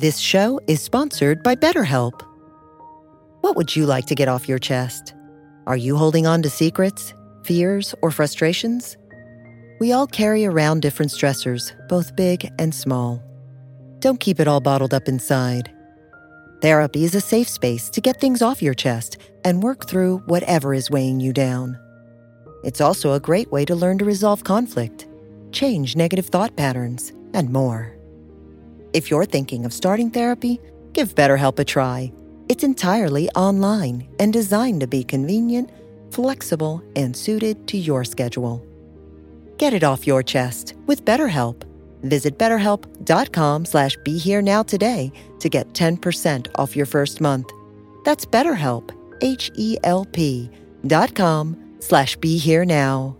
This show is sponsored by BetterHelp. What would you like to get off your chest? Are you holding on to secrets, fears, or frustrations? We all carry around different stressors, both big and small. Don't keep it all bottled up inside. Therapy is a safe space to get things off your chest and work through whatever is weighing you down. It's also a great way to learn to resolve conflict, change negative thought patterns, and more. If you're thinking of starting therapy, give BetterHelp a try. It's entirely online and designed to be convenient, flexible, and suited to your schedule. Get it off your chest with BetterHelp. Visit betterhelp.com slash be here now today to get 10% off your first month. That's BetterHelp, H-E-L-P dot com slash be here now.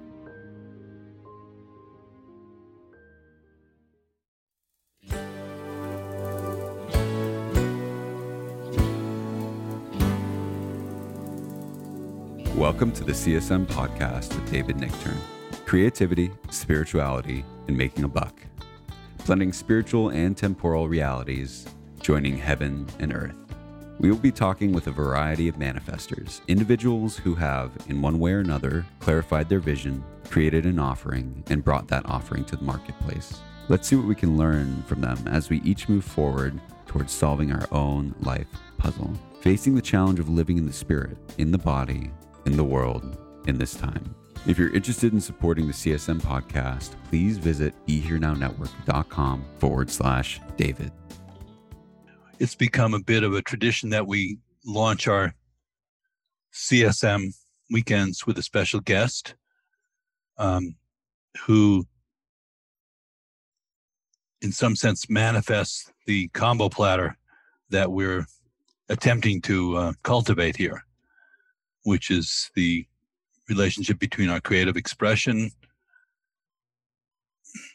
Welcome to the CSM podcast with David Nichtern Creativity, spirituality, and making a buck. Blending spiritual and temporal realities, joining heaven and earth. We will be talking with a variety of manifestors, individuals who have, in one way or another, clarified their vision, created an offering, and brought that offering to the marketplace. Let's see what we can learn from them as we each move forward towards solving our own life puzzle, facing the challenge of living in the spirit, in the body, in the world, in this time. If you're interested in supporting the CSM podcast, please visit BeHereNowNetwork.com forward slash David it's become a bit of a tradition that we launch our CSM weekends with a special guest um, who, in some sense, manifests the combo platter that we're attempting to uh, cultivate here, which is the relationship between our creative expression,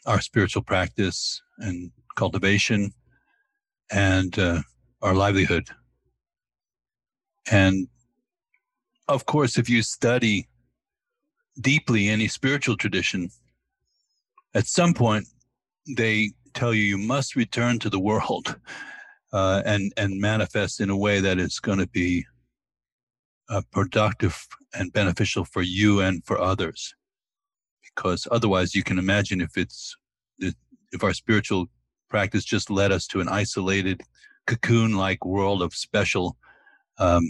our spiritual practice, and cultivation and uh, our livelihood. And of course, if you study deeply any spiritual tradition, at some point they tell you you must return to the world uh, and and manifest in a way that is going to be uh, productive and beneficial for you and for others. Because otherwise, you can imagine if it's if our spiritual practice just led us to an isolated cocoon like world of special um,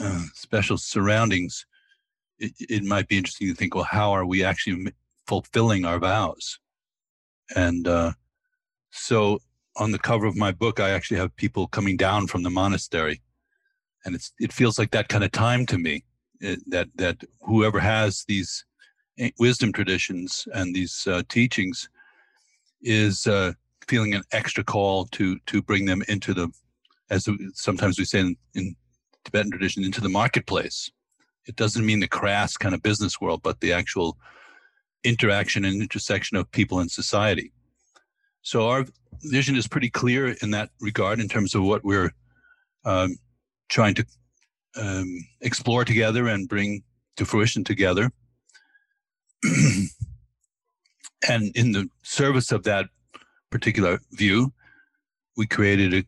uh, special surroundings it, it, might be interesting to think well how are we actually fulfilling our vows and uh, so on the cover of my book i actually have people coming down from the monastery and it's it feels like that kind of time to me it, that that whoever has these eh, wisdom traditions and these uh, teachings is uh, feeling an extra call to to bring them into the, as sometimes we say in, in Tibetan tradition, into the marketplace. It doesn't mean the crass kind of business world, but the actual interaction and intersection of people and society. So our vision is pretty clear in that regard in terms of what we're um, trying to um, explore together and bring to fruition together. and in the service of that particular view, we created a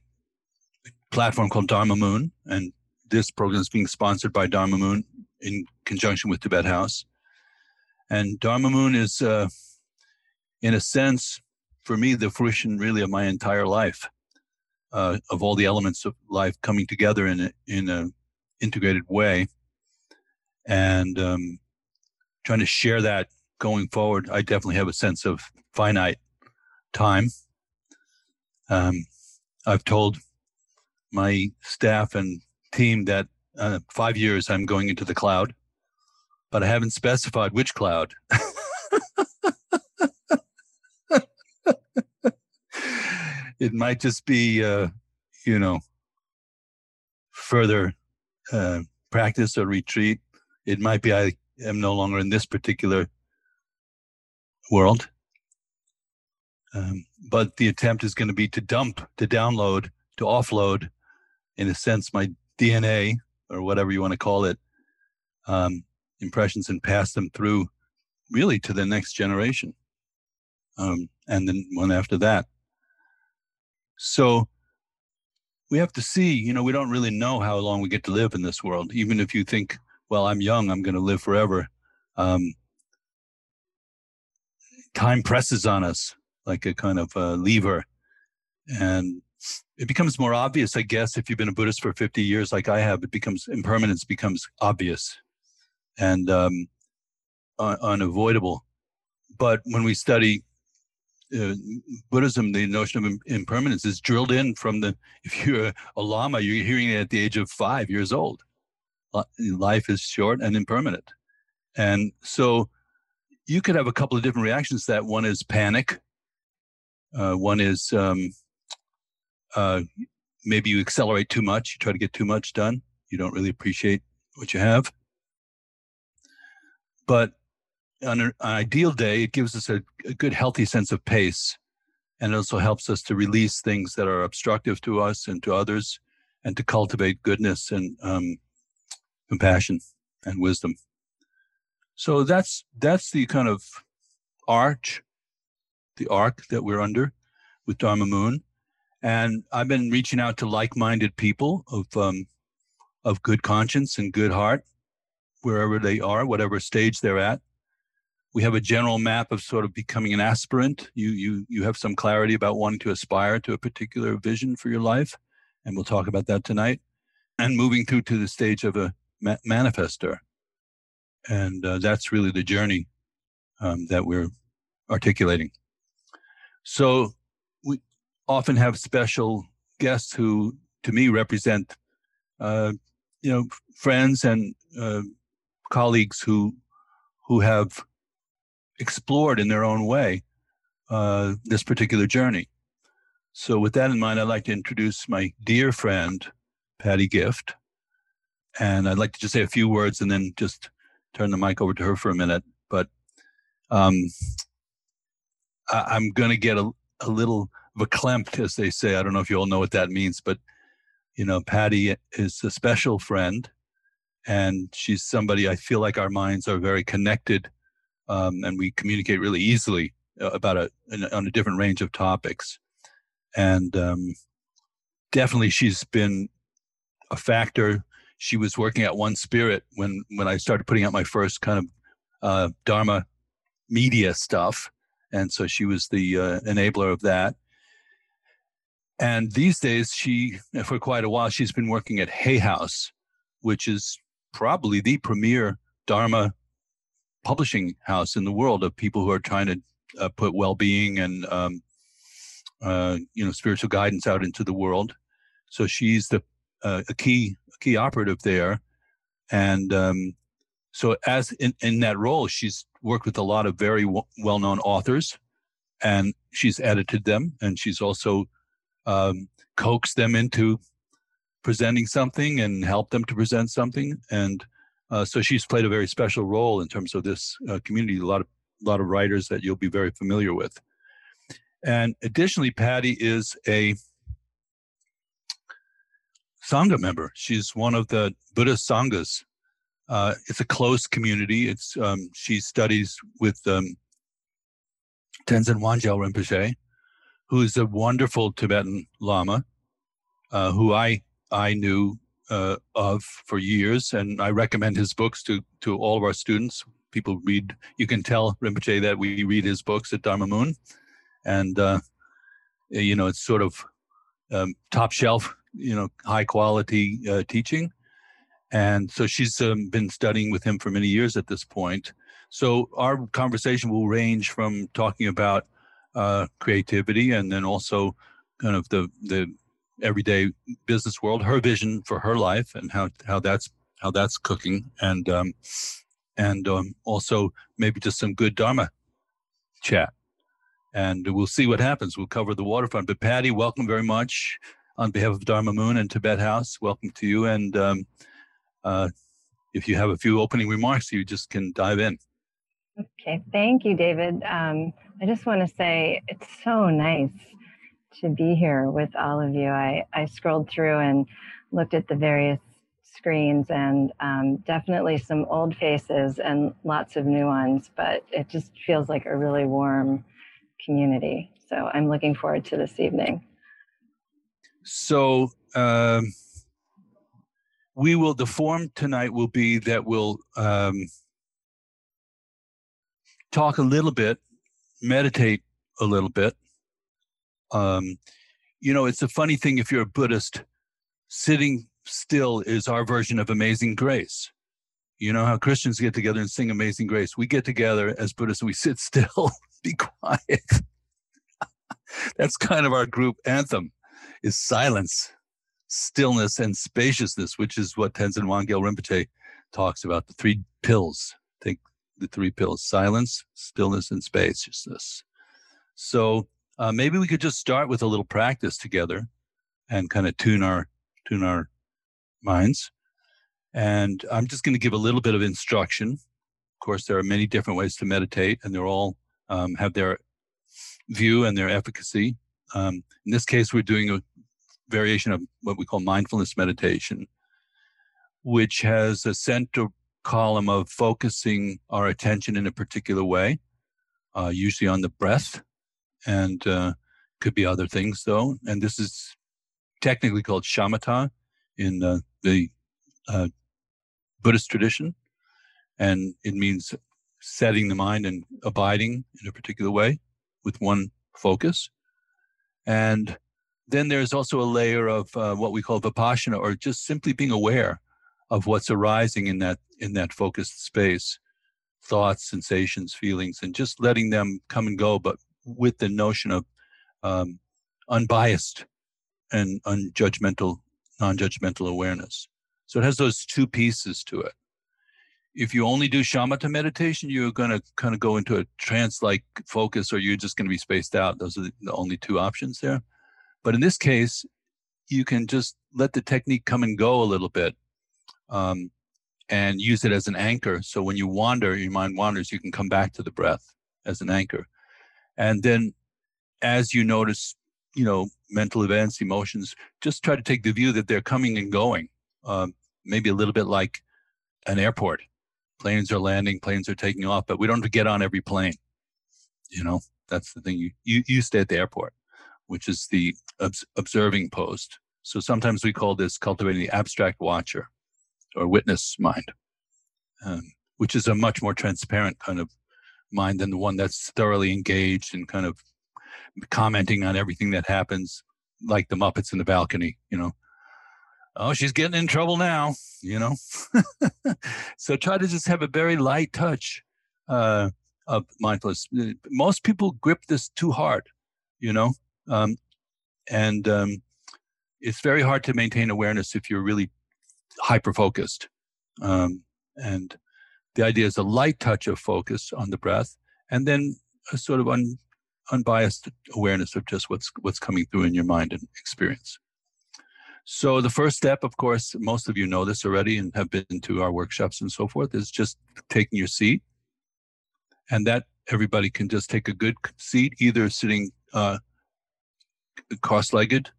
platform called Dharma Moon, and this program is being sponsored by Dharma Moon in conjunction with Tibet House. And Dharma Moon is, uh, in a sense, for me, the fruition really of my entire life, uh, of all the elements of life coming together in a, in a integrated way, and um, trying to share that going forward. I definitely have a sense of finite time. Um, I've told my staff and team that uh, five years I'm going into the cloud, but I haven't specified which cloud. it might just be, uh, you know, further uh, practice or retreat. It might be I am no longer in this particular world. Um, but the attempt is going to be to dump, to download, to offload, in a sense, my DNA or whatever you want to call it, um, impressions and pass them through really to the next generation. Um, and then one after that. So we have to see, you know, we don't really know how long we get to live in this world. Even if you think, well, I'm young, I'm going to live forever. Um, time presses on us like a kind of a lever. And it becomes more obvious, I guess, if you've been a Buddhist for 50 years, like I have, it becomes impermanence becomes obvious and um, un- unavoidable. But when we study uh, Buddhism, the notion of impermanence is drilled in from the, if you're a Lama, you're hearing it at the age of five years old. Life is short and impermanent. And so you could have a couple of different reactions that. One is panic. Uh, one is um, uh, maybe you accelerate too much. You try to get too much done. You don't really appreciate what you have. But on an ideal day, it gives us a, a good, healthy sense of pace. And it also helps us to release things that are obstructive to us and to others and to cultivate goodness and um, compassion and wisdom. So that's that's the kind of arch, the arc that we're under with Dharma Moon. And I've been reaching out to like-minded people of um, of good conscience and good heart, wherever they are, whatever stage they're at. We have a general map of sort of becoming an aspirant. You you you have some clarity about wanting to aspire to a particular vision for your life, and we'll talk about that tonight. And moving through to the stage of a ma- manifester, and uh, that's really the journey um, that we're articulating. So we often have special guests who, to me, represent, uh, you know, friends and uh, colleagues who who have explored in their own way uh, this particular journey. So, with that in mind, I'd like to introduce my dear friend, Patty Gift. And I'd like to just say a few words and then just turn the mic over to her for a minute, but um, I, am going to get a, a little verklempt, as they say. I don't know if you all know what that means, but you know, Patty is a special friend, and she's somebody I feel like our minds are very connected, um, and we communicate really easily uh, about a on a different range of topics, and um, definitely she's been a factor. She was working at One Spirit when when I started putting out my first kind of uh, Dharma media stuff, and so she was the uh, enabler of that. And these days, she for quite a while she's been working at Hay House, which is probably the premier Dharma publishing house in the world of people who are trying to uh, put well-being and um, uh, you know spiritual guidance out into the world. So she's the uh, a key key operative there. And um, so, as in, in that role, she's worked with a lot of very w- well known authors and she's edited them and she's also um, coaxed them into presenting something and helped them to present something. And uh, so she's played a very special role in terms of this uh, community. A lot of a lot of writers that you'll be very familiar with. And additionally, Patty is a Sangha member. She's one of the Buddhist Sanghas. Uh, it's a close community. It's um, she studies with um, Tenzin Wangyal Rinpoche, who is a wonderful Tibetan Lama, uh, who I I knew uh, of for years, and I recommend his books to to all of our students. People read. You can tell Rinpoche that we read his books at Dharma Moon, and uh, you know it's sort of um, top shelf you know high quality uh, teaching And so she's um, been studying with him for many years at this point. So our conversation will range from talking about uh, creativity and then also kind of the the everyday business world, her vision for her life and how how that's how that's cooking, and um, and um, also maybe just some good Dharma chat. And we'll see what happens. We'll cover the waterfront. But Patty, welcome very much on behalf of Dharma Moon and Tibet House. Welcome to you. And um, uh, if you have a few opening remarks, you just can dive in. Okay, thank you, David. Um, I just want to say it's so nice to be here with all of you. I, I scrolled through and looked at the various screens and um, definitely some old faces and lots of new ones, but it just feels like a really warm community. So I'm looking forward to this evening. So um, we will, the form tonight will be that we'll um, talk a little bit, meditate a little bit. Um, you know, it's a funny thing if you're a Buddhist, sitting still is our version of Amazing Grace. You know how Christians get together and sing Amazing Grace. We get together as Buddhists, we sit still, be quiet. That's kind of our group anthem is silence, stillness, and spaciousness, which is what Tenzin Wangyal Rinpoche talks about, the three pills. Think the three pills, silence, stillness, and spaciousness. So uh, maybe we could just start with a little practice together and kind of tune our tune our minds. And I'm just going to give a little bit of instruction. Of course, there are many different ways to meditate, and they're all um, have their view and their efficacy. Um, in this case, we're doing a variation of what we call mindfulness meditation, which has a center column of focusing our attention in a particular way, uh, usually on the breath, and uh, could be other things though. And this is technically called shamatha in uh, the uh, Buddhist tradition, and it means setting the mind and abiding in a particular way with one focus. And then there's also a layer of uh, what we call vipassana, or just simply being aware of what's arising in that in that focused space, thoughts, sensations, feelings, and just letting them come and go, but with the notion of um, unbiased and unjudgmental, non-judgmental awareness. So it has those two pieces to it. If you only do shamatha meditation, you're going to kind of go into a trance-like focus, or you're just going to be spaced out. Those are the only two options there. But in this case, you can just let the technique come and go a little bit um, and use it as an anchor. So when you wander, your mind wanders, you can come back to the breath as an anchor. And then as you notice, you know, mental events, emotions, just try to take the view that they're coming and going. Um, maybe a little bit like an airport. Planes are landing, planes are taking off, but we don't get on every plane. You know, that's the thing. You, you, you stay at the airport which is the observing post. So sometimes we call this cultivating the abstract watcher or witness mind, um, which is a much more transparent kind of mind than the one that's thoroughly engaged and kind of commenting on everything that happens, like the Muppets in the balcony, you know. Oh, she's getting in trouble now, you know. so try to just have a very light touch uh, of mindfulness. Most people grip this too hard, you know. Um, and um, it's very hard to maintain awareness if you're really hyper focused. Um, and the idea is a light touch of focus on the breath, and then a sort of un, unbiased awareness of just what's what's coming through in your mind and experience. So the first step, of course, most of you know this already and have been to our workshops and so forth, is just taking your seat, and that everybody can just take a good seat, either sitting uh, cross-legged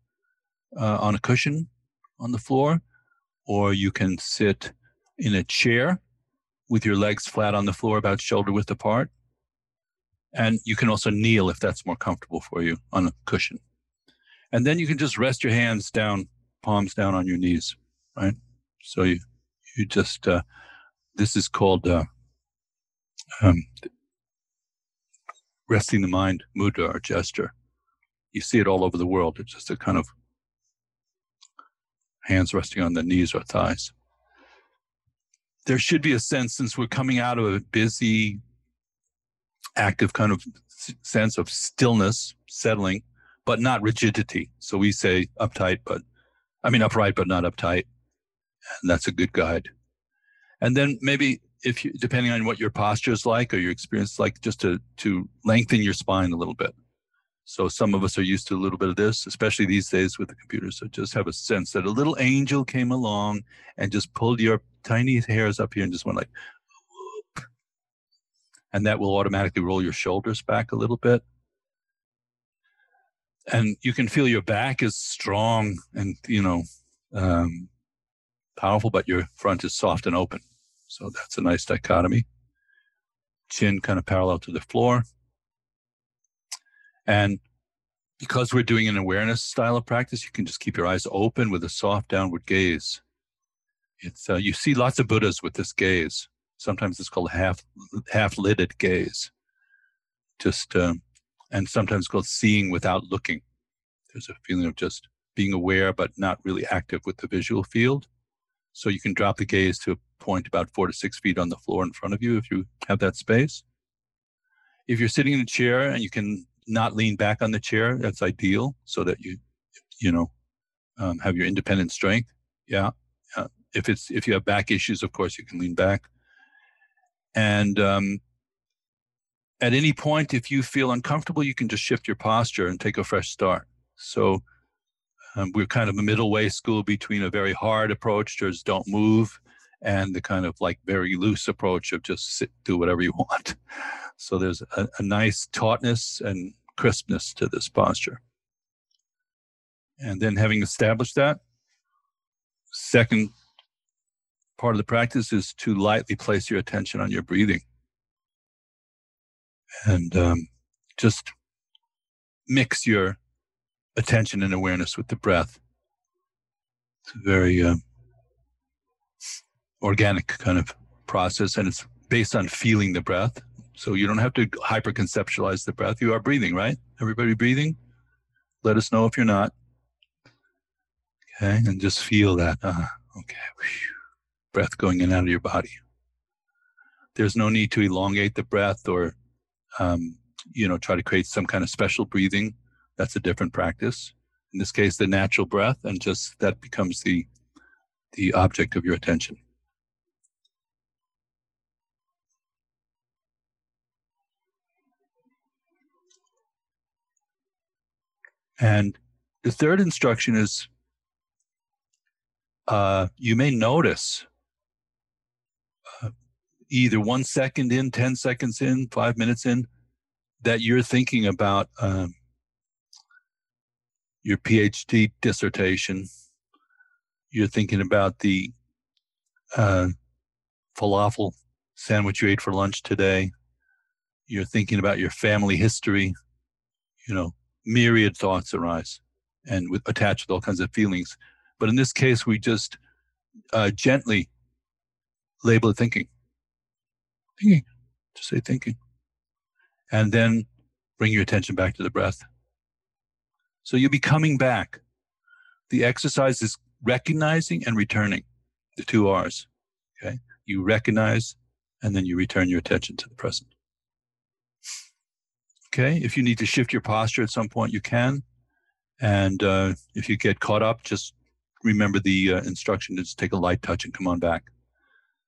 uh, on a cushion on the floor, or you can sit in a chair with your legs flat on the floor, about shoulder width apart. And you can also kneel if that's more comfortable for you on a cushion. And then you can just rest your hands down, palms down on your knees, right? So you you just uh, this is called uh, um, resting the mind mudra or gesture you see it all over the world. It's just a kind of hands resting on the knees or thighs. There should be a sense, since we're coming out of a busy, active kind of sense of stillness, settling, but not rigidity. So we say uptight, but I mean upright, but not uptight. And that's a good guide. And then maybe if you, depending on what your posture is like or your experience is like, just to, to lengthen your spine a little bit. So some of us are used to a little bit of this, especially these days with the computer. So just have a sense that a little angel came along and just pulled your tiny hairs up here and just went like, whoop. and that will automatically roll your shoulders back a little bit. And you can feel your back is strong and, you know, um, powerful, but your front is soft and open. So that's a nice dichotomy. Chin kind of parallel to the floor. And because we're doing an awareness style of practice, you can just keep your eyes open with a soft downward gaze. It's uh, you see lots of Buddhas with this gaze. Sometimes it's called half half lidded gaze. Just um, and sometimes called seeing without looking. There's a feeling of just being aware but not really active with the visual field. So you can drop the gaze to a point about four to six feet on the floor in front of you if you have that space. If you're sitting in a chair and you can not lean back on the chair. That's ideal so that you, you know, um, have your independent strength. Yeah. If it's, if you have back issues, of course, you can lean back. And um, at any point, if you feel uncomfortable, you can just shift your posture and take a fresh start. So um, we're kind of a middle way school between a very hard approach, just don't move, and the kind of like very loose approach of just sit, do whatever you want. So there's a, a nice tautness and crispness to this posture. And then having established that, second part of the practice is to lightly place your attention on your breathing. And um, just mix your attention and awareness with the breath. It's a very uh, organic kind of process, and it's based on feeling the breath. So you don't have to hyper conceptualize the breath. You are breathing, right? Everybody breathing? Let us know if you're not. Okay, and just feel that. Uh, okay, Whew. Breath going in and out of your body. There's no need to elongate the breath or, um, you know, try to create some kind of special breathing. That's a different practice. In this case, the natural breath, and just that becomes the the object of your attention. And the third instruction is uh, you may notice either one second in, 10 seconds in, five minutes in, that you're thinking about um, your PhD dissertation. You're thinking about the uh, falafel sandwich you ate for lunch today. You're thinking about your family history, you know, myriad thoughts arise and with attached with all kinds of feelings. But in this case, we just uh, gently label it thinking. Thinking. Just say thinking. And then bring your attention back to the breath. So you'll be coming back. The exercise is recognizing and returning, the two R's. Okay. You recognize and then you return your attention to the present. Okay. If you need to shift your posture at some point, you can. And uh, if you get caught up, just remember the uh, instruction to just take a light touch and come on back.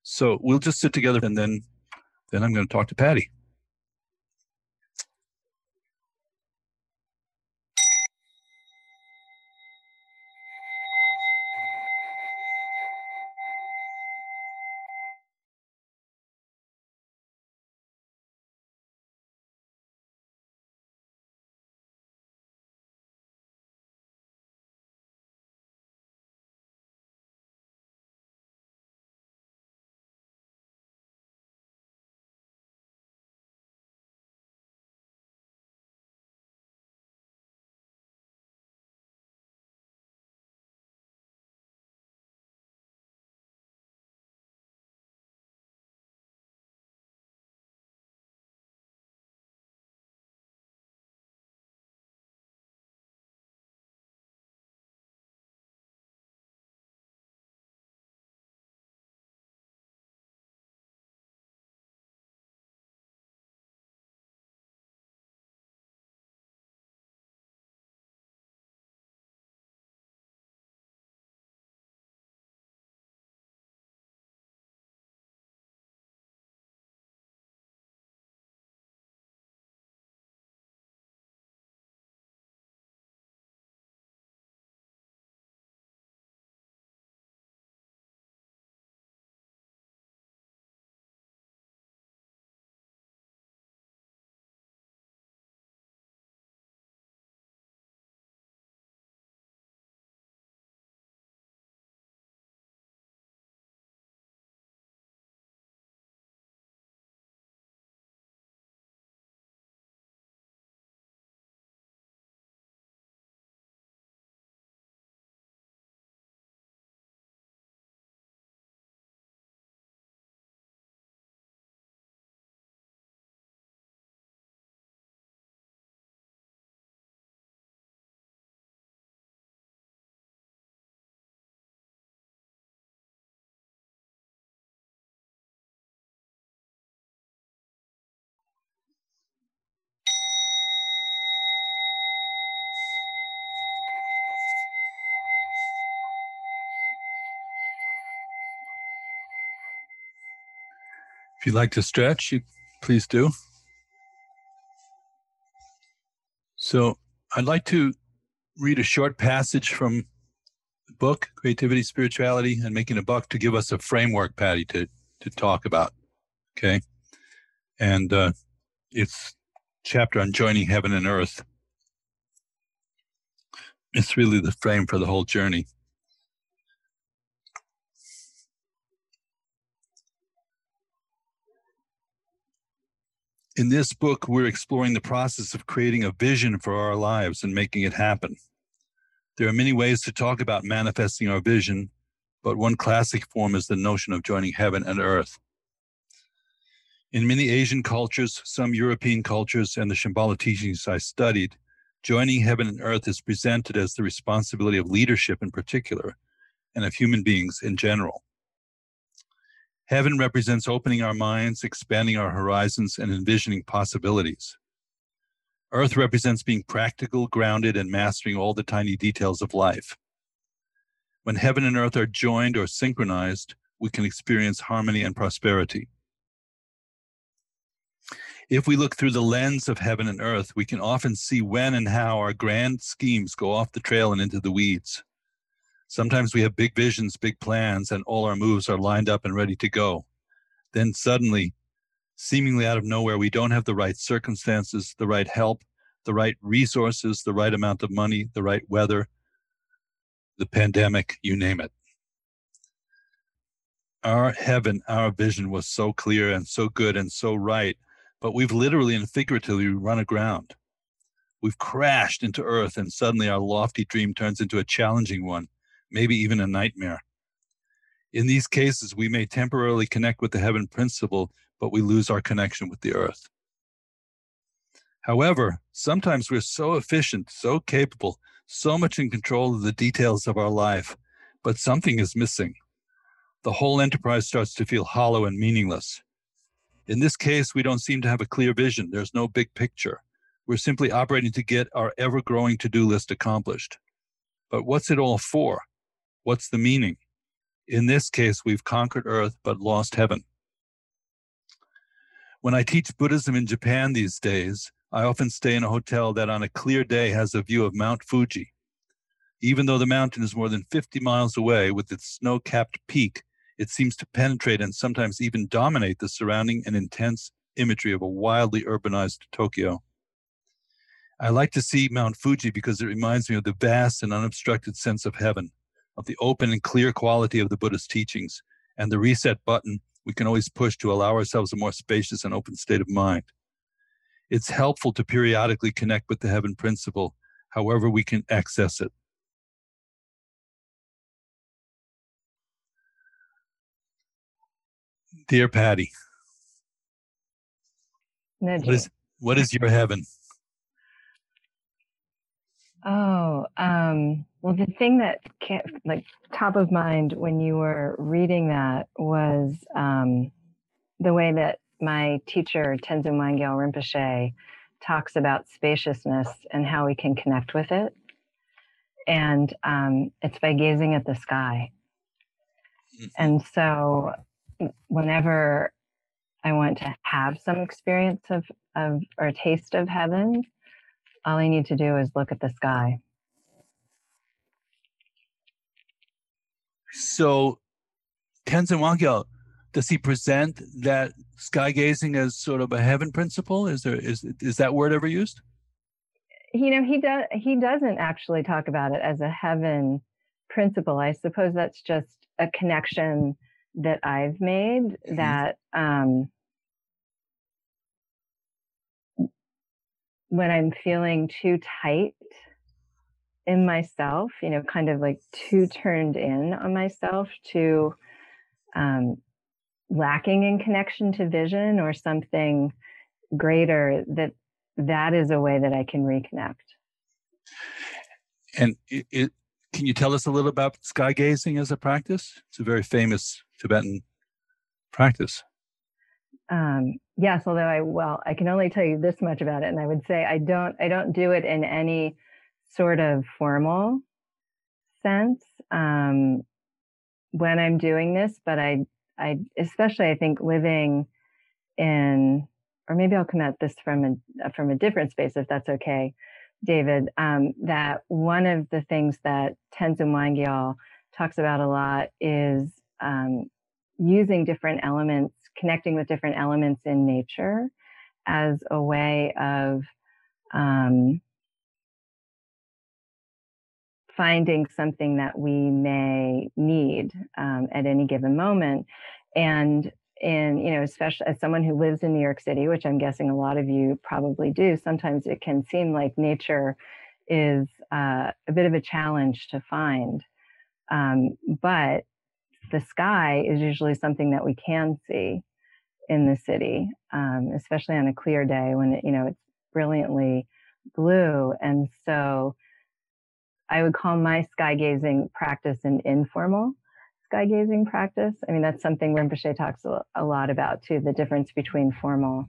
So we'll just sit together and then then I'm going to talk to Patty. If you'd like to stretch, you please do. So I'd like to read a short passage from the book, Creativity, Spirituality, and Making a Buck, to give us a framework, Patty, to, to talk about. Okay. And uh, it's chapter on joining heaven and earth. It's really the frame for the whole journey. In this book, we're exploring the process of creating a vision for our lives and making it happen. There are many ways to talk about manifesting our vision, but one classic form is the notion of joining heaven and earth. In many Asian cultures, some European cultures, and the Shambhala teachings I studied, joining heaven and earth is presented as the responsibility of leadership in particular, and of human beings in general. Heaven represents opening our minds, expanding our horizons, and envisioning possibilities. Earth represents being practical, grounded, and mastering all the tiny details of life. When heaven and earth are joined or synchronized, we can experience harmony and prosperity. If we look through the lens of heaven and earth, we can often see when and how our grand schemes go off the trail and into the weeds. Sometimes we have big visions, big plans, and all our moves are lined up and ready to go. Then suddenly, seemingly out of nowhere, we don't have the right circumstances, the right help, the right resources, the right amount of money, the right weather, the pandemic, you name it. Our heaven, our vision was so clear and so good and so right, but we've literally and figuratively run aground. We've crashed into earth, and suddenly our lofty dream turns into a challenging one maybe even a nightmare. In these cases, we may temporarily connect with the heaven principle, but we lose our connection with the earth. However, sometimes we're so efficient, so capable, so much in control of the details of our life, but something is missing. The whole enterprise starts to feel hollow and meaningless. In this case, we don't seem to have a clear vision. There's no big picture. We're simply operating to get our ever growing to do list accomplished. But what's it all for? What's the meaning? In this case, we've conquered earth but lost heaven. When I teach Buddhism in Japan these days, I often stay in a hotel that on a clear day has a view of Mount Fuji. Even though the mountain is more than 50 miles away with its snow capped peak, it seems to penetrate and sometimes even dominate the surrounding and intense imagery of a wildly urbanized Tokyo. I like to see Mount Fuji because it reminds me of the vast and unobstructed sense of heaven, of the open and clear quality of the Buddhist teachings and the reset button we can always push to allow ourselves a more spacious and open state of mind. It's helpful to periodically connect with the heaven principle, however, we can access it. Dear Patty, what is, what is your heaven? Oh, um, well, the thing that kept, like top of mind when you were reading that was um, the way that my teacher Tenzin Wangyal Rinpoche talks about spaciousness and how we can connect with it, and um, it's by gazing at the sky. And so, whenever I want to have some experience of of or taste of heaven, all I need to do is look at the sky. So, Tenzin Wangyal, does he present that sky gazing as sort of a heaven principle? Is there is is that word ever used? You know, he does. He doesn't actually talk about it as a heaven principle. I suppose that's just a connection that I've made mm-hmm. that um, when I'm feeling too tight in myself, you know, kind of like too turned in on myself, to um, lacking in connection to vision or something greater, that that is a way that I can reconnect. And it, it, can you tell us a little about sky gazing as a practice? It's a very famous Tibetan practice. Um, yes, although I well, I can only tell you this much about it, and I would say I don't I don't do it in any sort of formal sense um, when I'm doing this, but I I especially I think living in, or maybe I'll come at this from a from a different space if that's okay, David. Um, that one of the things that Tenzin Wangyal talks about a lot is um, using different elements, connecting with different elements in nature as a way of um, finding something that we may need um, at any given moment. And in, you know, especially as someone who lives in New York City, which I'm guessing a lot of you probably do, sometimes it can seem like nature is uh, a bit of a challenge to find. Um, but the sky is usually something that we can see in the city, um, especially on a clear day when it, you know it's brilliantly blue. And so I would call my sky gazing practice an informal sky gazing practice. I mean, that's something Rinpoche talks a lot about too, the difference between formal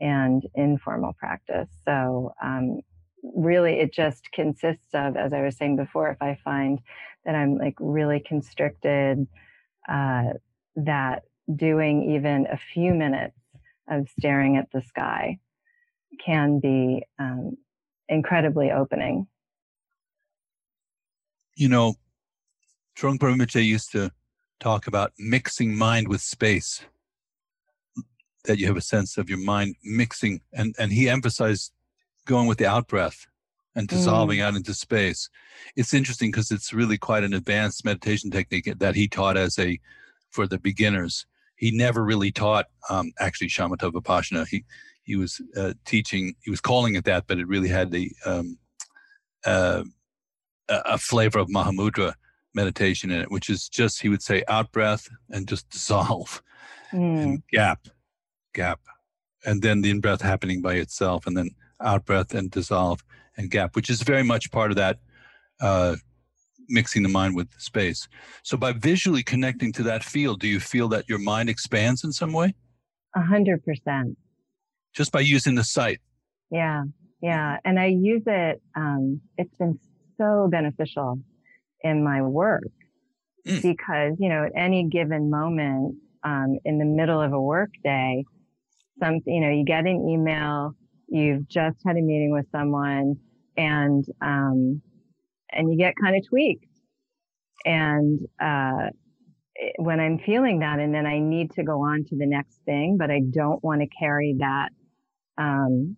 and informal practice. So, um, really, it just consists of, as I was saying before, if I find that I'm like really constricted, uh, that doing even a few minutes of staring at the sky can be um, incredibly opening you know, Trungpa Rinpoche used to talk about mixing mind with space. That you have a sense of your mind mixing, and and he emphasized going with the out breath and dissolving mm. out into space. It's interesting because it's really quite an advanced meditation technique that he taught as a for the beginners. He never really taught um, actually shamatha vipassana. He he was uh, teaching. He was calling it that, but it really had the um, uh, a flavor of Mahamudra meditation in it, which is just, he would say, out breath and just dissolve mm. and gap, gap. And then the in breath happening by itself, and then out breath and dissolve and gap, which is very much part of that uh, mixing the mind with space. So by visually connecting to that field, do you feel that your mind expands in some way? A hundred percent. Just by using the sight. Yeah, yeah. And I use it, um, it's been so beneficial in my work mm. because, you know, at any given moment, um, in the middle of a work day, some, you know, you get an email, you've just had a meeting with someone and, um, and you get kind of tweaked. And, uh, when I'm feeling that and then I need to go on to the next thing, but I don't want to carry that, um,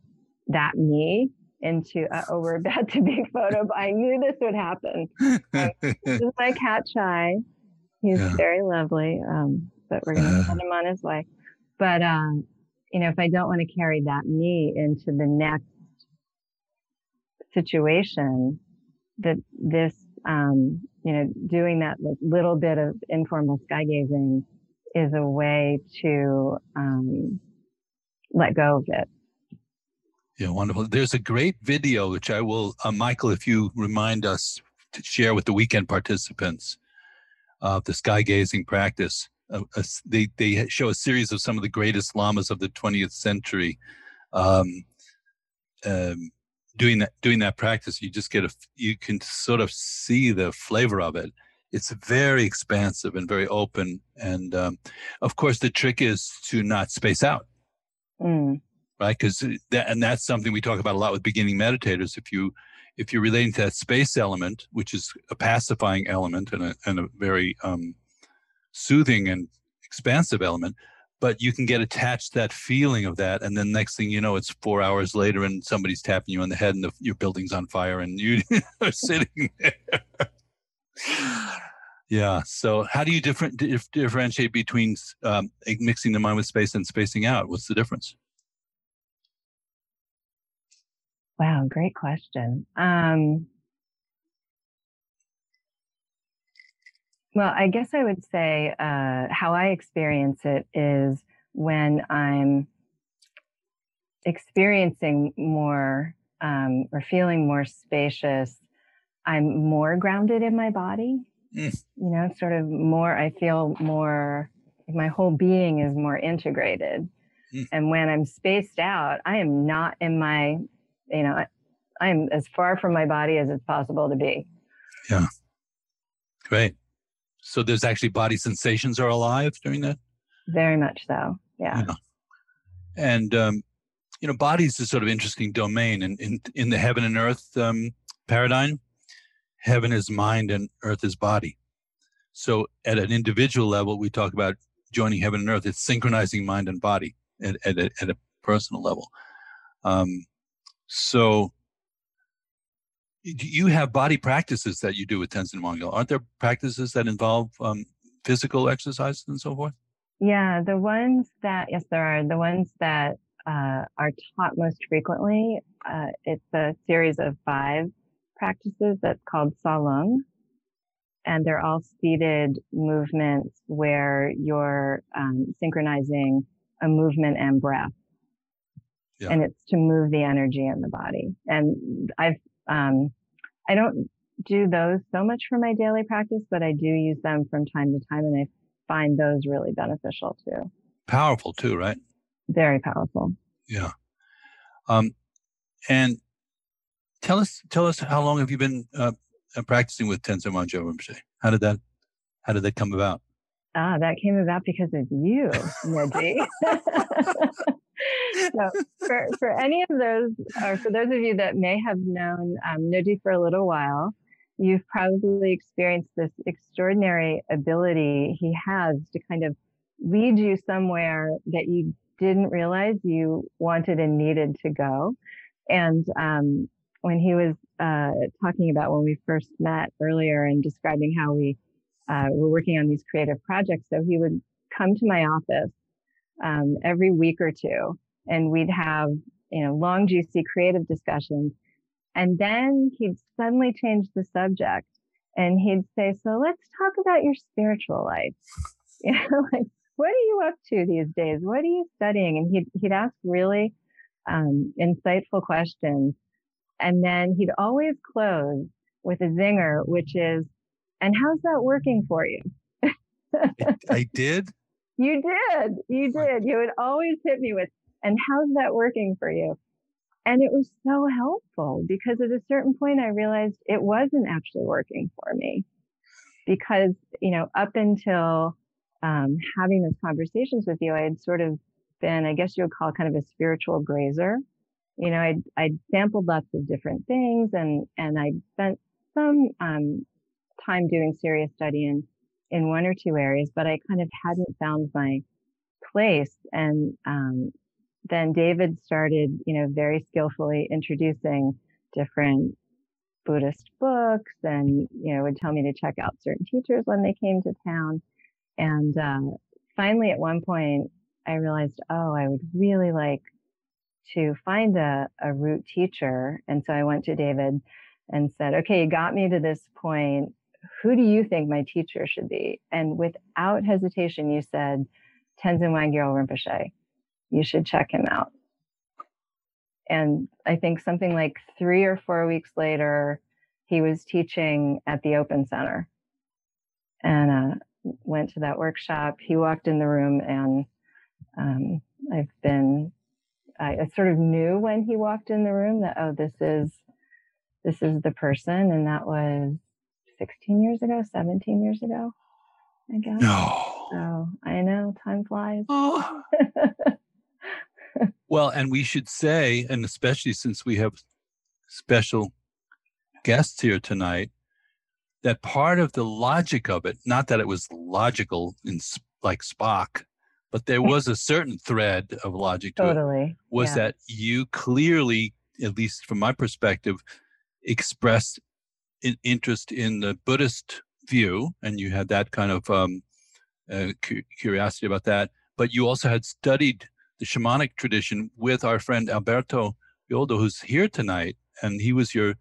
that me into uh, oh we're about to be photo i knew this would happen this is my cat shy he's yeah. very lovely um, but we're gonna uh, send him on his way but um, you know if i don't want to carry that me into the next situation that this um, you know doing that like little bit of informal sky gazing is a way to um, let go of it yeah, wonderful. There's a great video which I will, uh, Michael, if you remind us to share with the weekend participants of the sky gazing practice. Uh, uh, they they show a series of some of the greatest lamas of the 20th century um, um, doing that doing that practice. You just get a you can sort of see the flavor of it. It's very expansive and very open, and um, of course the trick is to not space out. Mm right? Because that, and that's something we talk about a lot with beginning meditators. If you if you're relating to that space element, which is a pacifying element and a, and a very um, soothing and expansive element, but you can get attached that feeling of that, and then next thing you know, it's four hours later, and somebody's tapping you on the head, and the, your building's on fire, and you are sitting there. yeah. So, how do you different differentiate between um, mixing the mind with space and spacing out? What's the difference? Wow, great question. Um, well, I guess I would say uh, how I experience it is when I'm experiencing more um, or feeling more spacious, I'm more grounded in my body. Mm. You know, sort of more, I feel more, my whole being is more integrated. Mm. And when I'm spaced out, I am not in my you know, I'm as far from my body as it's possible to be. Yeah. Great. So there's actually body sensations are alive during that? Very much so. Yeah. yeah. And um, you know, body is a sort of interesting domain. And in, in the heaven and earth um, paradigm, heaven is mind and earth is body. So at an individual level, we talk about joining heaven and earth. It's synchronizing mind and body at, at, a, at a personal level. Um, so you have body practices that you do with Tenzin Wangyal. Aren't there practices that involve um, physical exercises and so forth? Yeah, the ones that, yes, there are. The ones that uh, are taught most frequently, uh, it's a series of five practices that's called Tsalung. And they're all seated movements where you're um, synchronizing a movement and breath. Yeah. And it's to move the energy in the body. And I've, um, I don't do those so much for my daily practice, but I do use them from time to time and I find those really beneficial too. Powerful too, right? Very powerful. Yeah. Um, and tell us, tell us how long have you been uh, uh practicing with Tenzin Wangyal Rinpoche? How did that, how did that come about? Ah, that came about because of you, Neji. so for, for any of those, or for those of you that may have known um, Noji for a little while, you've probably experienced this extraordinary ability he has to kind of lead you somewhere that you didn't realize you wanted and needed to go. And um, when he was uh, talking about when we first met earlier and describing how we uh, were working on these creative projects, so he would come to my office um, every week or two, and we'd have you know long, juicy, creative discussions. And then he'd suddenly change the subject and he'd say, so let's talk about your spiritual life. You know, like, what are you up to these days? What are you studying? And he'd, he'd ask really, um, insightful questions. And then he'd always close with a zinger, which is, and how's that working for you? I did. You did. You did. You would always hit me with, and how's that working for you? And it was so helpful because at a certain point, I realized it wasn't actually working for me because, you know, up until um, having those conversations with you, I had sort of been, I guess you would call kind of a spiritual grazer. You know, I'd, I'd sampled lots of different things and, and I'd spent some, um, time doing serious study in, in one or two areas, but I kind of hadn't found my place. And, um, then David started, you know, very skillfully introducing different Buddhist books and, you know, would tell me to check out certain teachers when they came to town. And uh, finally, at one point, I realized, oh, I would really like to find a, a root teacher. And so I went to David and said, okay, you got me to this point. Who do you think my teacher should be? And without hesitation, you said, Tenzin Wangyal Rinpoche you should check him out. And I think something like three or four weeks later, he was teaching at the Open Center and uh, went to that workshop. He walked in the room, and um, I've been, I, I sort of knew when he walked in the room that, oh, this is, this is the person. And that was 16 years ago, 17 years ago, I guess. No. So I know time flies. Oh. well, and we should say, and especially since we have special guests here tonight, that part of the logic of it, not that it was logical in like Spock, but there was a certain thread of logic to totally. it, was yeah. that you clearly, at least from my perspective, expressed an interest in the Buddhist view, and you had that kind of um, uh, curiosity about that. But you also had studied the shamanic tradition with our friend Alberto Villoldo, who's here tonight, and he was your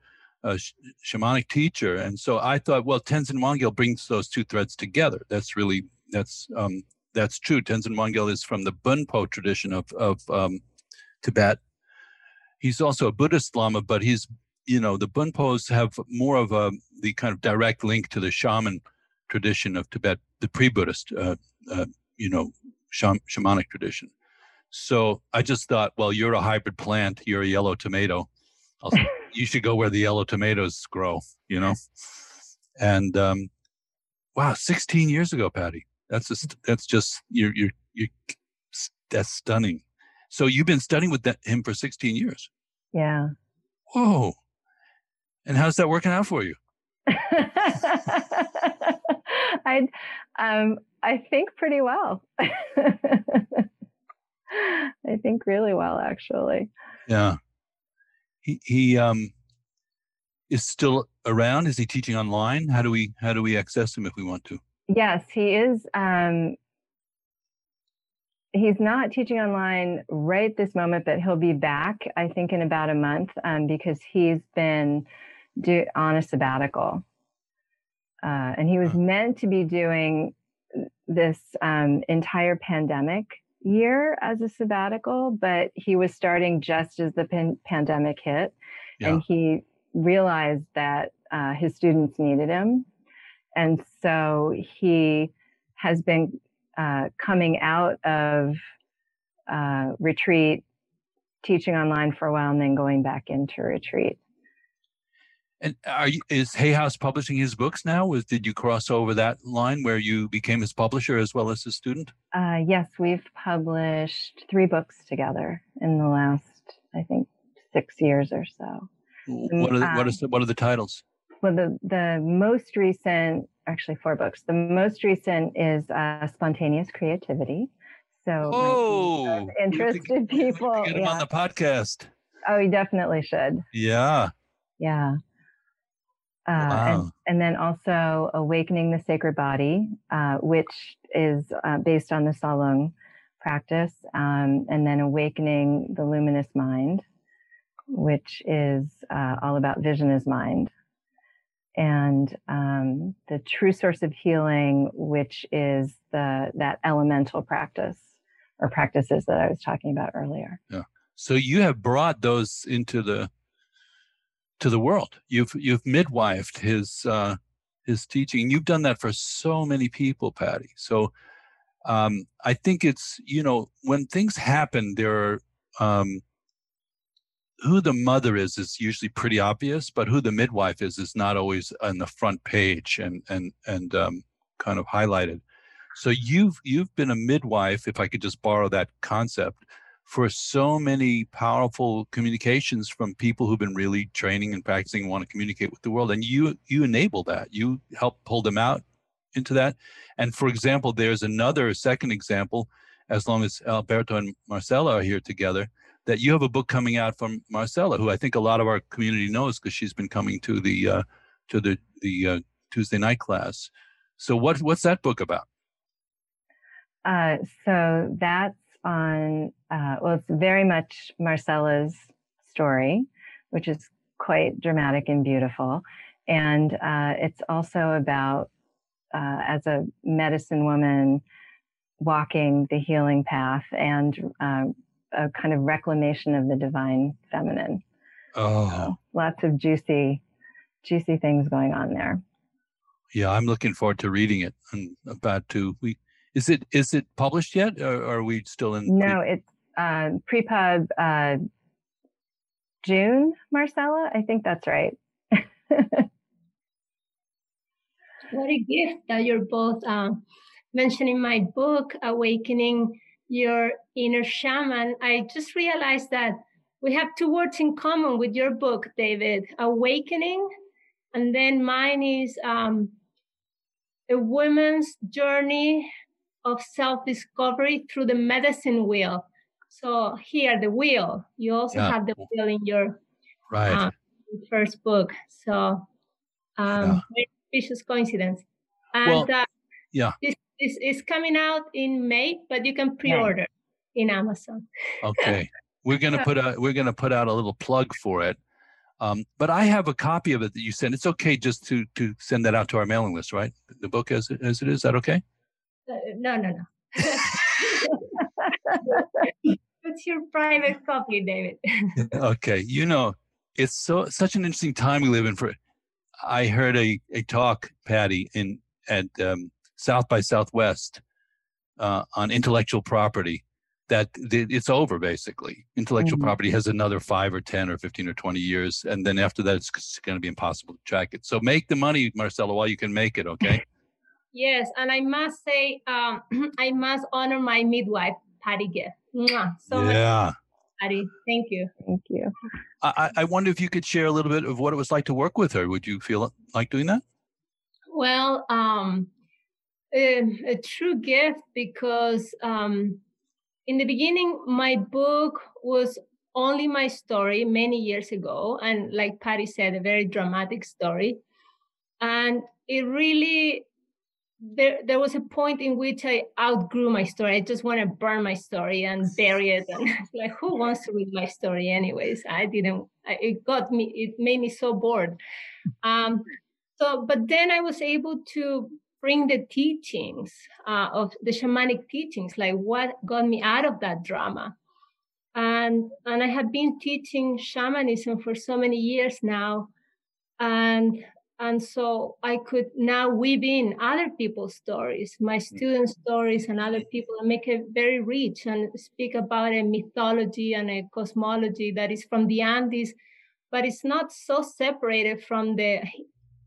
uh, sh- shamanic teacher. And so I thought, well, Tenzin Wangyal brings those two threads together. That's really that's um, that's true. Tenzin Wangyal is from the Bonpo tradition of of um, Tibet. He's also a Buddhist Lama, but he's you know the Bonpos have more of a the kind of direct link to the shaman tradition of Tibet, the pre-Buddhist, uh, uh, you know, shamanic tradition. So I just thought, well, you're a hybrid plant. You're a yellow tomato. you should go where the yellow tomatoes grow, you know? And um, wow, 16 years ago, Patty. That's just, that's just, you're, you're, you're, that's stunning. So you've been studying with that, him for 16 years. Yeah. Whoa. And how's that working out for you? I, um, I think pretty well. I think really well, actually. Yeah. He he um is still around. Is he teaching online? How do we how do we access him if we want to? Yes, he is. Um, he's not teaching online right this moment, but he'll be back. I think in about a month um, because he's been do, on a sabbatical, uh, and he was meant to be doing this um, entire pandemic year as a sabbatical, but he was starting just as the pan- pandemic hit. Yeah. And he realized that uh, his students needed him. And so he has been uh, coming out of uh, retreat, teaching online for a while, and then going back into retreat. And are you, is Hay House publishing his books now? Was did you cross over that line where you became his publisher as well as his student? Uh, yes, we've published three books together in the last, I think, six years or so. What are the, um, what, is the, what are the titles? Well, the the most recent, actually, four books. The most recent is uh, Spontaneous Creativity. So, oh, interested people get him yeah. on the podcast. Oh, you definitely should. Yeah. Yeah. Uh, wow. and, and, then also Awakening the Sacred Body, uh, which is uh, based on the Tsalung practice, um, and then Awakening the Luminous Mind, which is uh, all about vision as mind, and um, the True Source of Healing, which is the that elemental practice or practices that I was talking about earlier. Yeah. So you have brought those into the to the world. You've you've midwifed his uh, his teaching. You've done that for so many people, Patty. So um, I think it's you know when things happen, there are um, who the mother is is usually pretty obvious, but who the midwife is is not always on the front page and and and um, kind of highlighted. So you've you've been a midwife, if I could just borrow that concept, for so many powerful communications from people who've been really training and practicing and want to communicate with the world and you you enable that. You help pull them out into that. And for example there's another second example as long as alberto and marcella are here together that you have a book coming out from marcella who i think a lot of our community knows because she's been coming to the uh, to the the uh, tuesday night class. So what what's that book about? Uh, so that's on, uh, well, it's very much Marcella's story, which is quite dramatic and beautiful. And uh, it's also about, uh, as a medicine woman, walking the healing path and uh, a kind of reclamation of the divine feminine. Oh, so lots of juicy, juicy things going on there. Yeah, I'm looking forward to reading it. I'm about to. We is it is it published yet, or are we still in? No, pre- it's uh, pre-pub uh, June, Marcella. I think that's right. what a gift that you're both uh, mentioning my book, Awakening Your Inner Shaman. I just realized that we have two words in common with your book, David awakening, and then mine is um, a woman's journey of self discovery through the medicine wheel. So here, the wheel. You also yeah. have the wheel in your right um, first book. So um, yeah. vicious coincidence. And well, uh, yeah, this, this is coming out in May, but you can pre-order right. in Amazon. Okay, we're gonna put a we're gonna put out a little plug for it. Um, but I have a copy of it that you sent. It's okay just to to send that out to our mailing list, right? The book as as it is. Is that okay? No, no, no. It's your private copy, David. okay, you know, it's so such an interesting time we live in. For I heard a a talk, Patty, in at um, South by Southwest uh, on intellectual property. That it's over basically. Intellectual mm-hmm. property has another five or ten or fifteen or twenty years, and then after that, it's going to be impossible to track it. So make the money, Marcella, while you can make it. Okay. Yes, and I must say, um, I must honor my midwife, Patty Gift. Mwah. So yeah. much, Patty. Thank you. Thank you. I, I wonder if you could share a little bit of what it was like to work with her. Would you feel like doing that? Well, um, a, a true gift because um, in the beginning, my book was only my story many years ago. And like Patty said, a very dramatic story. And it really, there, there was a point in which I outgrew my story. I just want to burn my story and bury it. And like, who wants to read my story, anyways? I didn't, it got me, it made me so bored. Um, so, but then I was able to bring the teachings uh, of the shamanic teachings, like what got me out of that drama. And, and I have been teaching shamanism for so many years now. And, and so I could now weave in other people's stories, my students' stories and other people and make it very rich and speak about a mythology and a cosmology that is from the Andes, but it's not so separated from the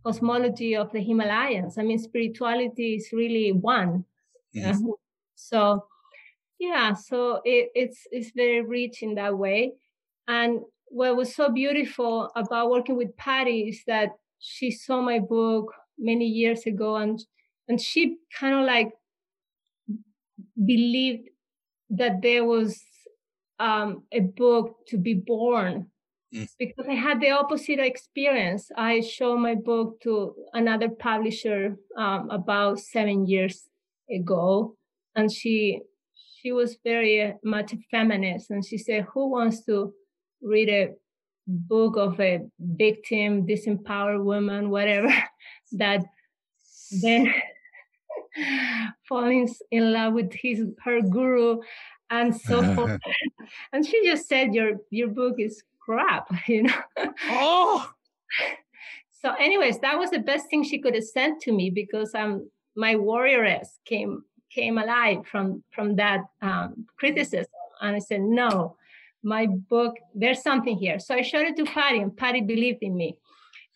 cosmology of the Himalayas. I mean, spirituality is really one. Yes. Uh, so, yeah, so it, it's it's very rich in that way. And what was so beautiful about working with Patty is that she saw my book many years ago, and and she kind of like believed that there was um, a book to be born Mm. because I had the opposite experience. I showed my book to another publisher um, about seven years ago, and she she was very much a feminist, and she said, "Who wants to read a book of a victim, disempowered woman, whatever that then falls in love with his her guru and so forth?" and she just said, "Your your book is." crap, you know. Oh, so, anyways, that was the best thing she could have sent to me because um my warrioress came came alive from from that um, criticism, and I said no, my book there's something here. So I showed it to Patty, and Patty believed in me,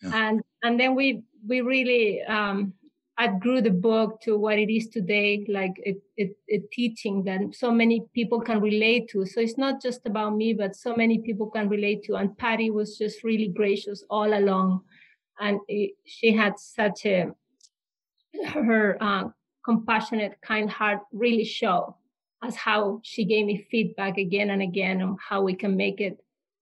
Yeah. and and then we we really um, outgrew the book to what it is today, like a, a, a teaching that so many people can relate to. So it's not just about me, but so many people can relate to. And Patty was just really gracious all along, and it, she had such a her uh, compassionate, kind heart really show as how she gave me feedback again and again on how we can make it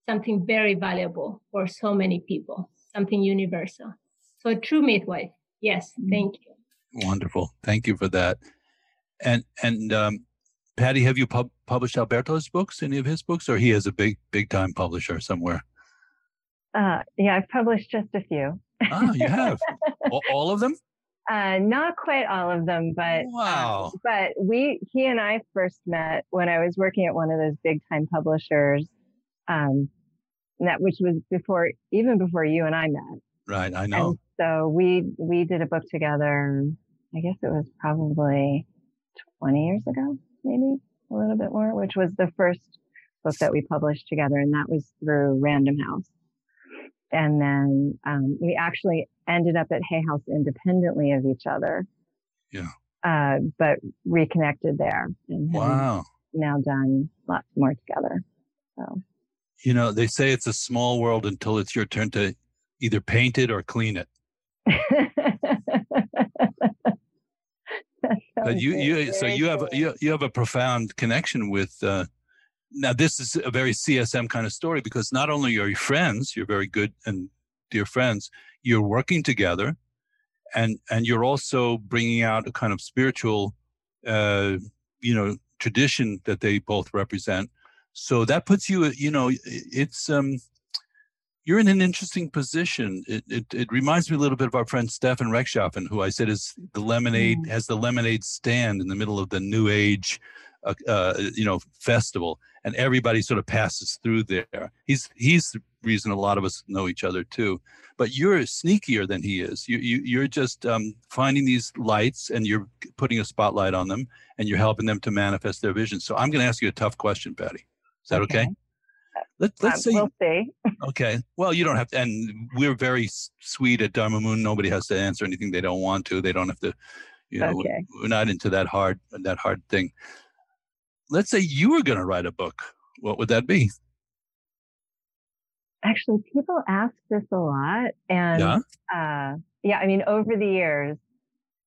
something very valuable for so many people, something universal. So a true midwife. Yes, thank you. wonderful! Thank you for that. And and um, Patty, have you pub- published Alberto's books? Any of his books, or he has a big big time publisher somewhere? Uh, yeah, I've published just a few. Ah, you have all, all of them. Uh, not quite all of them, but uh, Wow. but we he and I first met when I was working at one of those big time publishers, um, that which was before even before you and I met. Right, I know. And so we we did a book together. I guess it was probably 20 years ago, maybe a little bit more, which was the first book that we published together, and that was through Random House. And then um, we actually ended up at Hay House independently of each other. Yeah. Uh, but reconnected there and Wow. now done lots more together. So You know, they say it's a small world until it's your turn to either paint it or clean it. But you, you, so you have you, you have a profound connection with. Uh, now, this is a very CSM kind of story because not only are you friends, you're very good and dear friends. You're working together, and and you're also bringing out a kind of spiritual, uh, you know, tradition that they both represent. So that puts you, you know, it's um, you're in an interesting position. It, it, it reminds me a little bit of our friend Stefan Rechtschaffen, who I said is the lemonade Mm. has the lemonade stand in the middle of the New Age, uh, uh, you know, festival, and everybody sort of passes through there. He's he's reason a lot of us know each other too. But you're sneakier than he is. You you you're just um, finding these lights and you're putting a spotlight on them and you're helping them to manifest their vision. So I'm going to ask you a tough question, Patty. Is that okay? Okay. Let, let's Um, say we'll see. Okay. Well, you don't have to, and we're very sweet at Dharma Moon. Nobody has to answer anything they don't want to. They don't have to, you know, Okay. we're not into that hard, that hard thing. let's say you were going to write a book, what would that be? Actually, people ask this a lot. And Yeah. uh, yeah, I mean, over the years,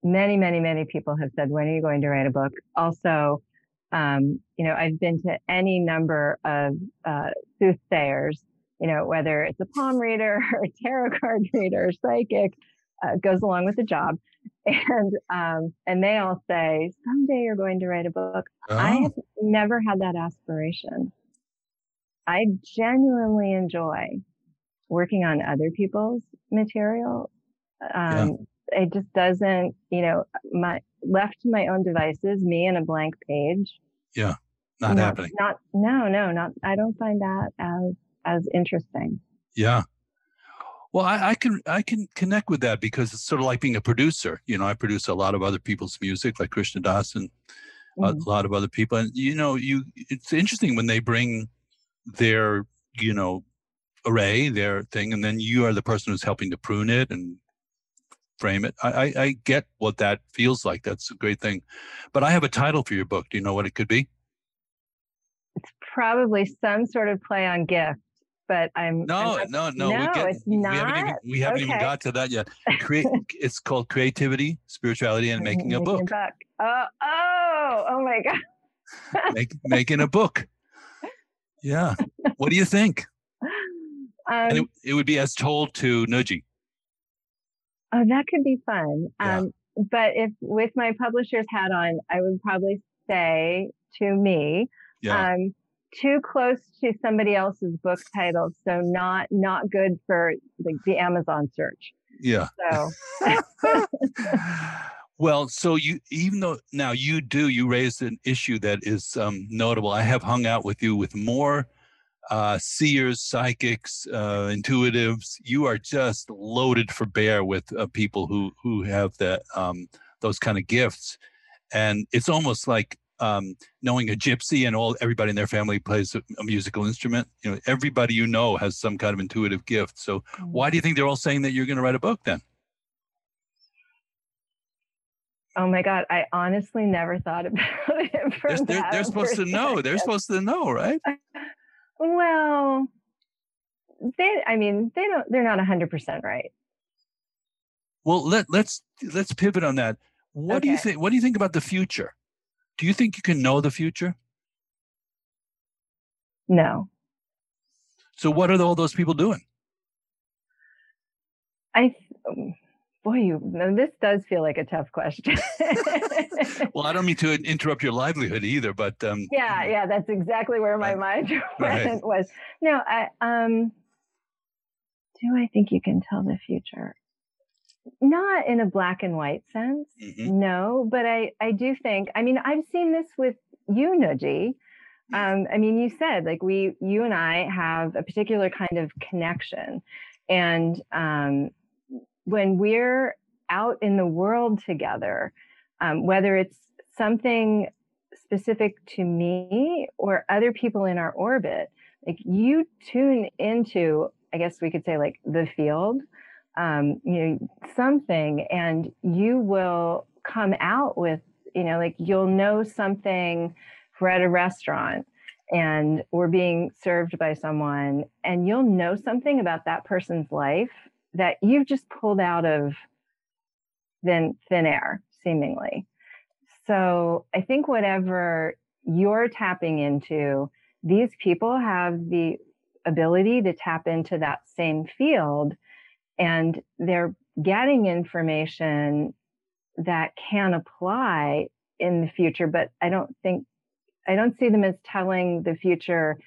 many, many, many people have said, when are you going to write a book? Also, um, you know, I've been to any number of uh, soothsayers, you know, whether it's a palm reader or a tarot card reader, or psychic, uh, goes along with the job. And, um, and they all say, someday you're going to write a book. I Oh, have never had that aspiration. I genuinely enjoy working on other people's material. Um, It just doesn't, you know, my left to my own devices, me and a blank page. Yeah, not happening. Not, no, no, not. I don't find that as as interesting. Yeah. Well, I, I can I can connect with that because it's sort of like being a producer. You know, I produce a lot of other people's music, like Krishna Das and a Mhm. lot of other people. And you know, you it's interesting when they bring their you know array, their thing, and then you are the person who's helping to prune it and frame it. I, I, I get what that feels like. That's a great thing. But I have a title for your book. Do you know what it could be? It's probably some sort of play on gift, but I'm No, I'm no, no. No, we, get, it's we haven't even we haven't even got to that yet. Create, it's called creativity, spirituality, and making a book. Oh, oh, oh my God. Make, making a book. Yeah. What do you think? And it, Um, it would be as told to Nuji. oh, that could be fun. Yeah. Um, but if with my publisher's hat on, I would probably say to me, Yeah. um, too close to somebody else's book title, so not not good for like the Amazon search. yeah. So well, so you even though now you do you raised an issue that is um, notable. I have hung out with you with more uh, seers, psychics, uh, intuitives. You are just loaded for bear with uh, people who who have that um, those kind of gifts, and it's almost like um, knowing a gypsy and all everybody in their family plays a, a musical instrument. You know, everybody you know has some kind of intuitive gift. So why do you think they're all saying that you're going to write a book then? Oh my God, I honestly never thought about it. From They're, they're, supposed to know. They're supposed to know, right? Well, they, I mean, they don't, they're not 100% right. Well, let let's let's pivot on that. What do you think? What do you think about the future? Do you think you can know the future? No. So, what are all those people doing? I, um, boy, you, this does feel like a tough question. Well, I don't mean to interrupt your livelihood either, but um, yeah, yeah, that's exactly where my Right. mind Right. went was. No, I, um, do I think you can tell the future? Not in a black and white sense. mhm, No, but I, I do think, I mean, I've seen this with you, Nuji. Um, I mean, you said like we, you and I have a particular kind of connection. And um, when we're out in the world together, um, whether it's something specific to me or other people in our orbit, like you tune into, I guess we could say like the field, um, you know, something, and you will come out with, you know, like you'll know something. We're at a restaurant and we're being served by someone, and you'll know something about that person's life that you've just pulled out of thin thin air, seemingly. So I think whatever you're tapping into, these people have the ability to tap into that same field and they're getting information that can apply in the future but i don't think i don't see them as telling the future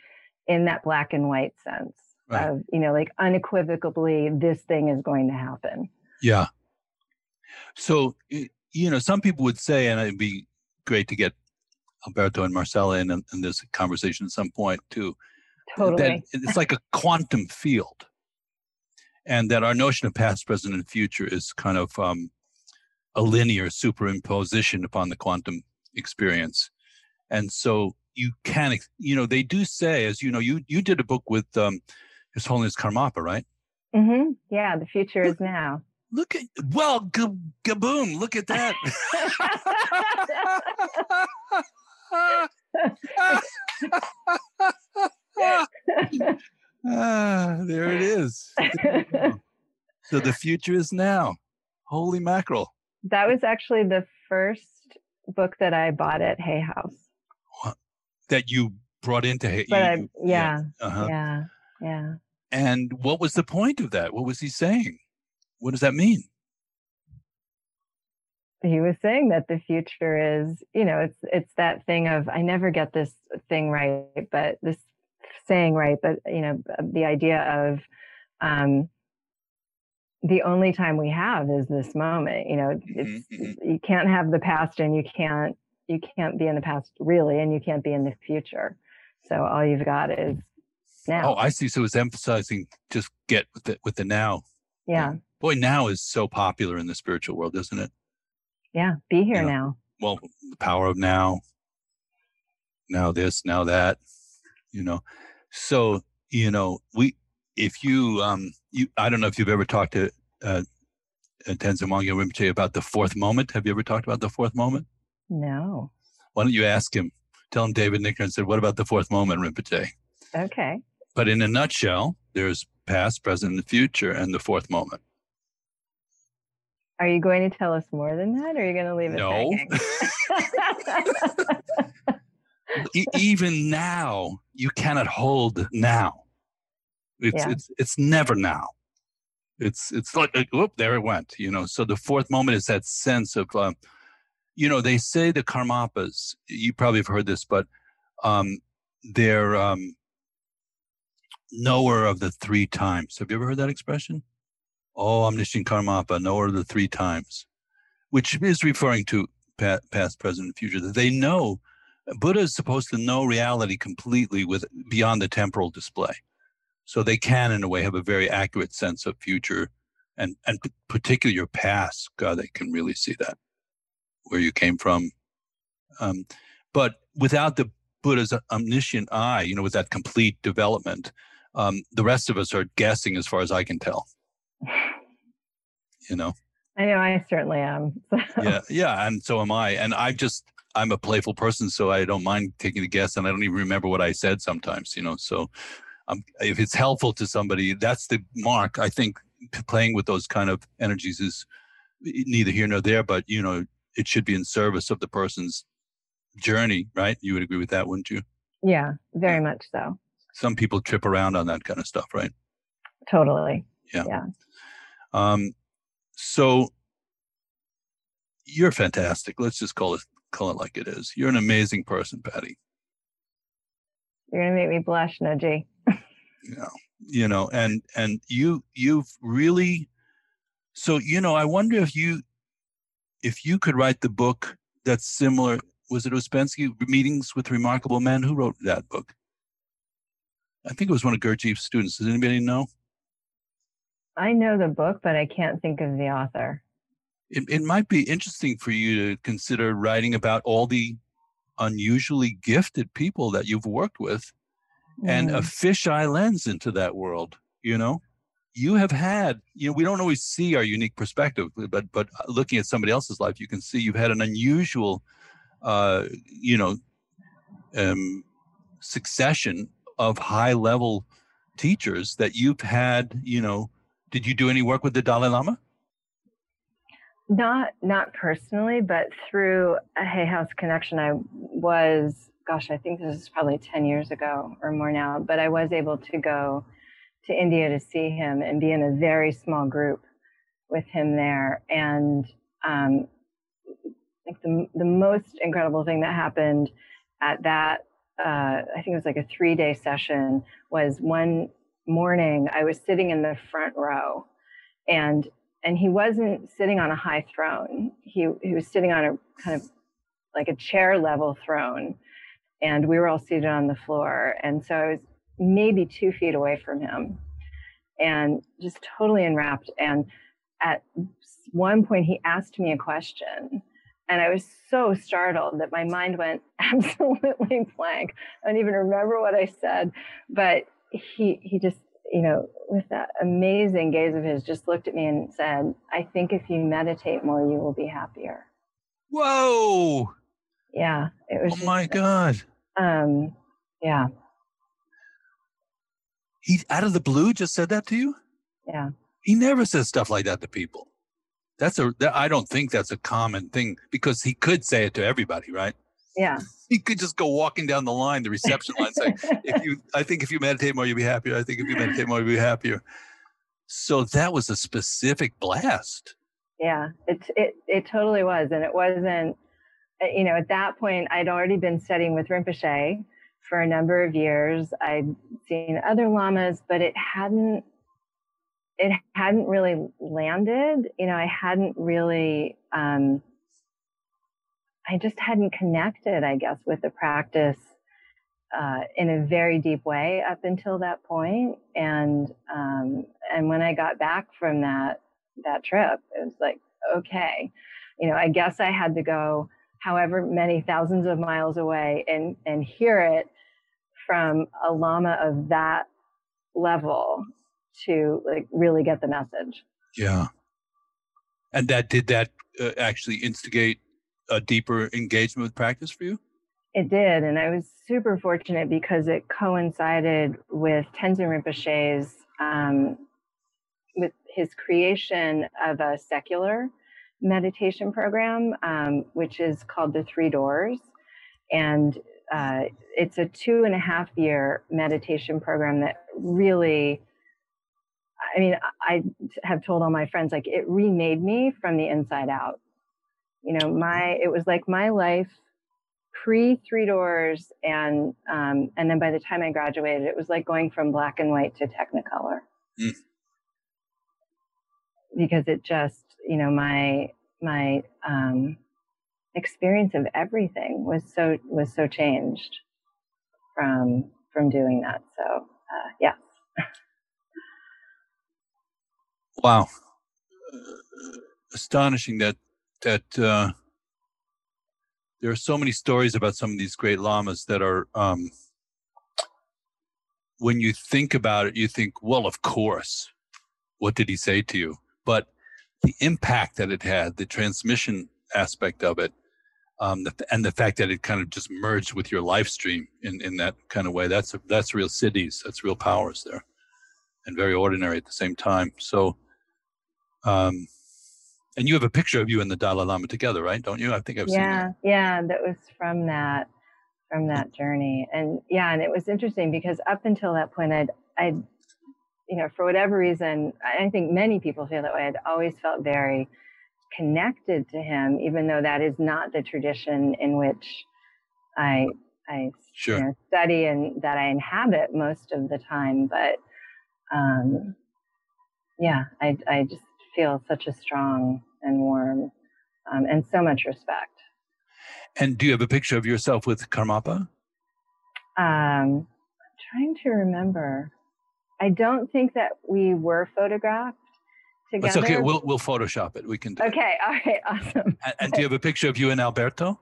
in that black and white sense Right. of you know like unequivocally this thing is going to happen yeah. So, you know, some people would say, and it'd be great to get Alberto and Marcella in, in this conversation at some point too. totally that it's like a quantum field and that our notion of past present and future is kind of um, a linear superimposition upon the quantum experience and so you can you know they do say as you know you you did a book with um, his holiness karmapa right hmm yeah the future is now look at well ga- gaboom look at that ah, there it is. so the future is now. Holy mackerel. That was actually the first book that I bought at Hay House. What? That you brought into Hay But you- I, yeah, uh-huh. yeah, yeah. And what was the point of that? What was he saying? What does that mean? he was saying that the future is you know it's it's that thing of i never get this thing right but this saying right but you know the idea of um the only time we have is this moment you know it's Mhm, you can't have the past and you can't you can't be in the past really and you can't be in the future so all you've got is now Oh, I see. So it's emphasizing just get with it with the now. yeah Boy, now is so popular in the spiritual world, isn't it? yeah be here Yeah. now well the power of now now this now that you know so you know we if you um you i don't know if you've ever talked to uh uh, Tenzin Wangyal Rinpoche about the fourth moment. Have you ever talked about the fourth moment? no Why don't you ask him? Tell him David Nichtern said, "What about the fourth moment, Rinpoche?" okay But in a nutshell, there's past, present, and the future, and the fourth moment. Are you going to tell us more than that, or are you going to leave it No. even now you cannot hold now it's Yeah. it's it's never now it's it's like like, whoop there it went you know so the fourth moment is that sense of um, you know they say the karmapas you probably have heard this but um they're um knower of the three times have you ever heard that expression oh omniscient karmapa knower of the three times which is referring to past present and future that they know Buddha is supposed to know reality completely with beyond the temporal display. So they can, in a way, have a very accurate sense of future and, and particularly your past. God, they can really see that, where you came from. Um, but without the Buddha's omniscient eye, you know, with that complete development, um, the rest of us are guessing as far as I can tell. You know? I know I certainly am. yeah yeah and so am i and i just i'm a playful person so i don't mind taking a guess and i don't even remember what i said sometimes you know so um, if it's helpful to somebody that's the mark i think playing with those kind of energies is neither here nor there but you know it should be in service of the person's journey right you would agree with that wouldn't you yeah, very much so. Some people trip around on that kind of stuff right? Totally. Yeah. Um so you're fantastic. Let's just call it call it like it is. You're an amazing person patty. You're gonna make me blush, Nudgy. you know you know and and you you've really so you know i wonder if you if you could write the book that's similar was it Ouspensky meetings with remarkable men? Who wrote that book i think it was one of gurdjieff's students does anybody know I know the book, but I can't think of the author. it, it might be interesting for you to consider writing about all the unusually gifted people that you've worked with and a Mm. fisheye lens into that world you know you have had you know we don't always see our unique perspective but but looking at somebody else's life you can see you've had an unusual uh you know um succession of high level teachers that you've had you know did you do any work with the dalai lama not not personally, but through a Hay House connection, I was, gosh, I think this is probably 10 years ago or more now, but I was able to go to India to see him and be in a very small group with him there. And um, like the, the most incredible thing that happened at that, uh, I think it was like a three day session, was one morning I was sitting in the front row and and he wasn't sitting on a high throne. He he was sitting on a kind of like a chair level throne, and we were all seated on the floor. And so I was maybe two feet away from him, and just totally enwrapped. And at one point, he asked me a question, and I was so startled that my mind went absolutely blank. I don't even remember what I said, but he he just you know, with that amazing gaze of his, just looked at me and said, I think if you meditate more, you will be happier. whoa Yeah. It was oh just my god Um, yeah. He out of the blue just said that to you. Yeah. He never says stuff like that to people. That's a. That, I don't think that's a common thing because he could say it to everybody, right? Yeah. He could just go walking down the line, the reception line, saying, "If you, I think if you meditate more, you'll be happier. I think if you meditate more, you'll be happier." So that was a specific blast. Yeah, it it it totally was, and it wasn't. uh, You know, at that point, I'd already been studying with Rinpoche for a number of years. I'd seen other lamas, but it hadn't it hadn't really landed. You know, I hadn't really. Um, I just hadn't connected, I guess, with the practice uh, in a very deep way up until that point. And um, and when I got back from that that trip, it was like, okay, you know, I guess I had to go however many thousands of miles away and and hear it from a lama of that level to like really get the message. Yeah. And that did that uh, actually instigate a deeper engagement with practice for you? It did, and I was super fortunate because it coincided with Tenzin Rinpoche's um, with his creation of a secular meditation program, um, which is called the Three Doors, and uh, it's a two and a half year meditation program that really. I mean, I have told all my friends like it remade me from the inside out. You know, my it was like my life pre Three Doors, and um, and then by the time I graduated, it was like going from black and white to Technicolor. Mm. Because it just, you know, my my um, experience of everything was so was so changed from from doing that. So uh, yeah. Wow, astonishing that that uh, there are so many stories about some of these great lamas that are. Um, when you think about it, you think, well, of course. What did he say to you? But the impact that it had, the transmission aspect of it, um, and the fact that it kind of just merged with your live stream in, in that kind of way, that's that's real siddhis, that's real powers there, and very ordinary at the same time. So, um, and you have a picture of you and the Dalai Lama together, right? Don't you? I think I've yeah, seen yeah, yeah, that was from that from that journey, and yeah, and it was interesting because up until that point, I'd I'd you know for whatever reason, I think many people feel that way. I'd always felt very connected to him, even though that is not the tradition in which I I Sure. you know, study and that I inhabit most of the time. But um, yeah, I I just feel such a strong and warm um, and so much respect. And do you have a picture of yourself with Karmapa? Um, I'm trying to remember. I don't think that we were photographed together. It's okay. We'll we'll Photoshop it. We can do it. okay. All right. Awesome. And, and do you have a picture of you and Alberto?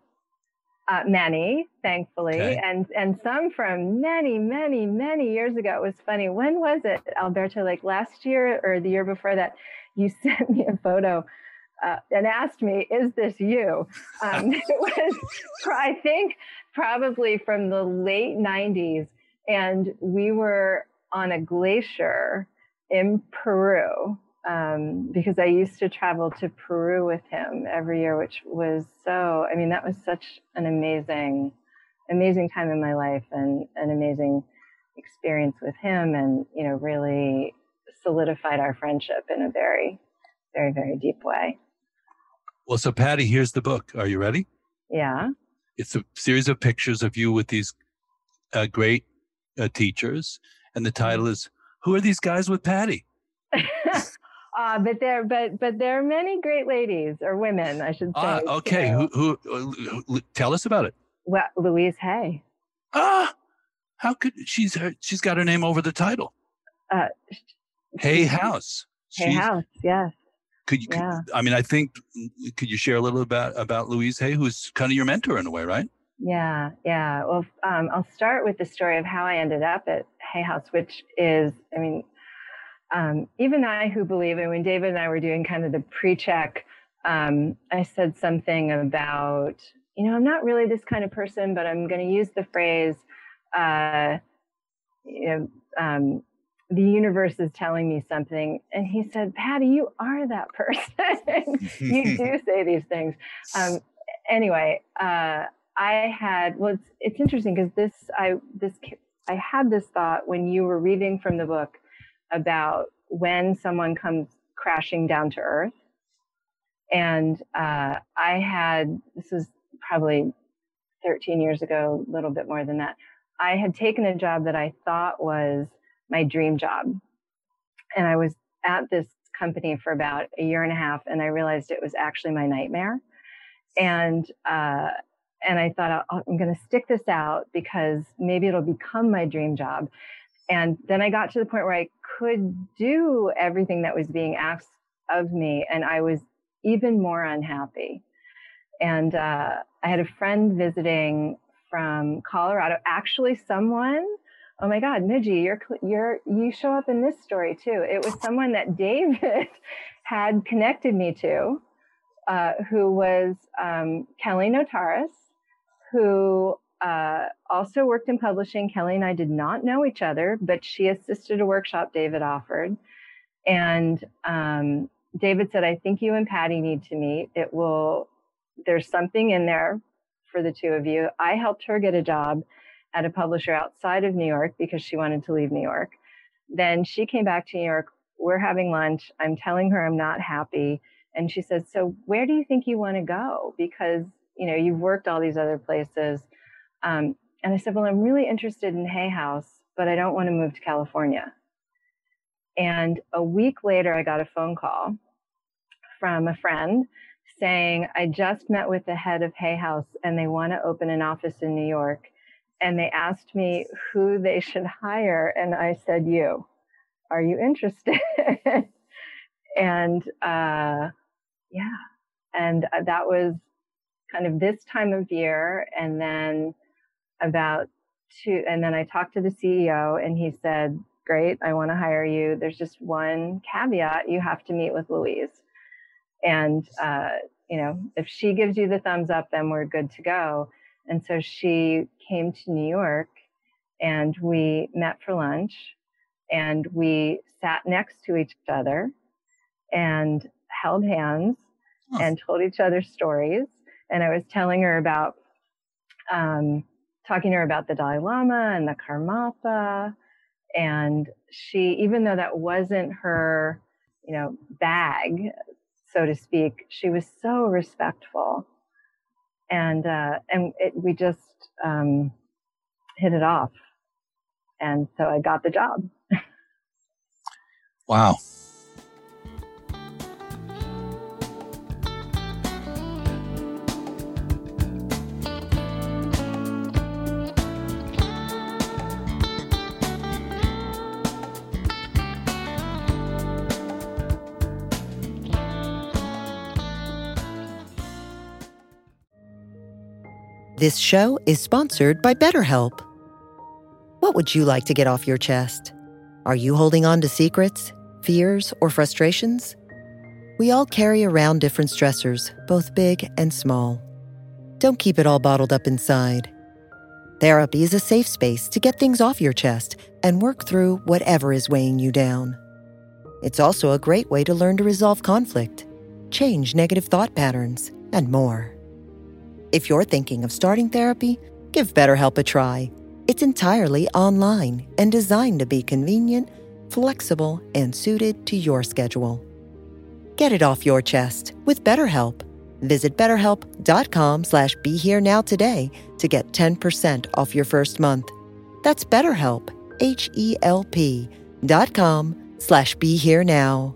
Uh, many, thankfully, Okay. and and some from many, many, many years ago. It was funny. When was it, Alberto? Like last year or the year before that? You sent me a photo uh, and asked me, "Is this you?" Um, it was, I think, probably from the late '90s, and we were on a glacier in Peru um, because I used to travel to Peru with him every year, which was so, I mean, that was such an amazing, amazing time in my life and an amazing experience with him and, you know, really solidified our friendship in a very, very, very deep way. Well, so Patty, here's the book. Are you ready? Yeah. It's a series of pictures of you with these uh, great uh, teachers, and the title is "Who are these guys with Patty?" uh, but there, but but there are many great ladies or women, I should say. Ah, okay. too. Who, who, who? Tell us about it. Well, Louise Hay. Ah, how could she's her, she's got her name over the title? Uh, Hay House. Hay She's- House, yes. Could you? could- Yeah. I mean, I think. Could you share a little about about Louise Hay, who's kind of your mentor in a way, right? Yeah, yeah. Well, um, I'll start with the story of how I ended up at Hay House, which is, I mean, um, even I who believe, and when David and I were doing kind of the pre-check, um, I said something about you know, I'm not really this kind of person, but I'm going to use the phrase, uh, you know, um, the universe is telling me something. And he said, Patty, you are that person. you do say these things. Um, anyway, uh, I had, well, it's, it's interesting because this, I, this, I had this thought when you were reading from the book about when someone comes crashing down to earth. And uh, I had, this was probably 13 years ago, a little bit more than that. I had taken a job that I thought was my dream job. And I was at this company for about a year and a half, and I realized it was actually my nightmare. And uh, and I thought I'm going to stick this out because maybe it'll become my dream job. And then I got to the point where I could do everything that was being asked of me, and I was even more unhappy. And uh, I had a friend visiting from Colorado, actually, someone. Oh my God, Midgie, you're you're you show up in this story too. It was someone that David had connected me to, uh, who was um, Kelly Notaris, who uh, also worked in publishing. Kelly and I did not know each other, but she assisted a workshop David offered. And um, David said, I think you and Patty need to meet. It will, there's something in there for the two of you. I helped her get a job at a publisher outside of New York because she wanted to leave New York. Then she came back to New York. We're having lunch. I'm telling her I'm not happy. And she says, So where do you think you want to go? Because, you know, you've worked all these other places. Um, and I said, Well, I'm really interested in Hay House, but I don't want to move to California. And a week later, I got a phone call from a friend saying, I just met with the head of Hay House and they want to open an office in New York. And they asked me who they should hire. And I said, You. Are you interested? and uh, yeah. And uh, that was kind of this time of year. And then about two, and then I talked to the CEO and he said, Great, I want to hire you. There's just one caveat you have to meet with Louise. And, uh, you know, if she gives you the thumbs up, then we're good to go. And so she came to New York and we met for lunch and we sat next to each other and held hands oh. and told each other stories. And I was telling her about, um, talking to her about the Dalai Lama and the Karmapa. And she, even though that wasn't her, you know, bag, so to speak, she was so respectful. And, uh, and it, we just, um, hit it off. And so I got the job. wow. This show is sponsored by BetterHelp. What would you like to get off your chest? Are you holding on to secrets, fears, or frustrations? We all carry around different stressors, both big and small. Don't keep it all bottled up inside. Therapy is a safe space to get things off your chest and work through whatever is weighing you down. It's also a great way to learn to resolve conflict, change negative thought patterns, and more. If you're thinking of starting therapy, give BetterHelp a try. It's entirely online and designed to be convenient, flexible, and suited to your schedule. Get it off your chest with BetterHelp. Visit betterhelp.com slash be here now today to get 10% off your first month. That's BetterHelp, H-E-L-P dot com slash be here now.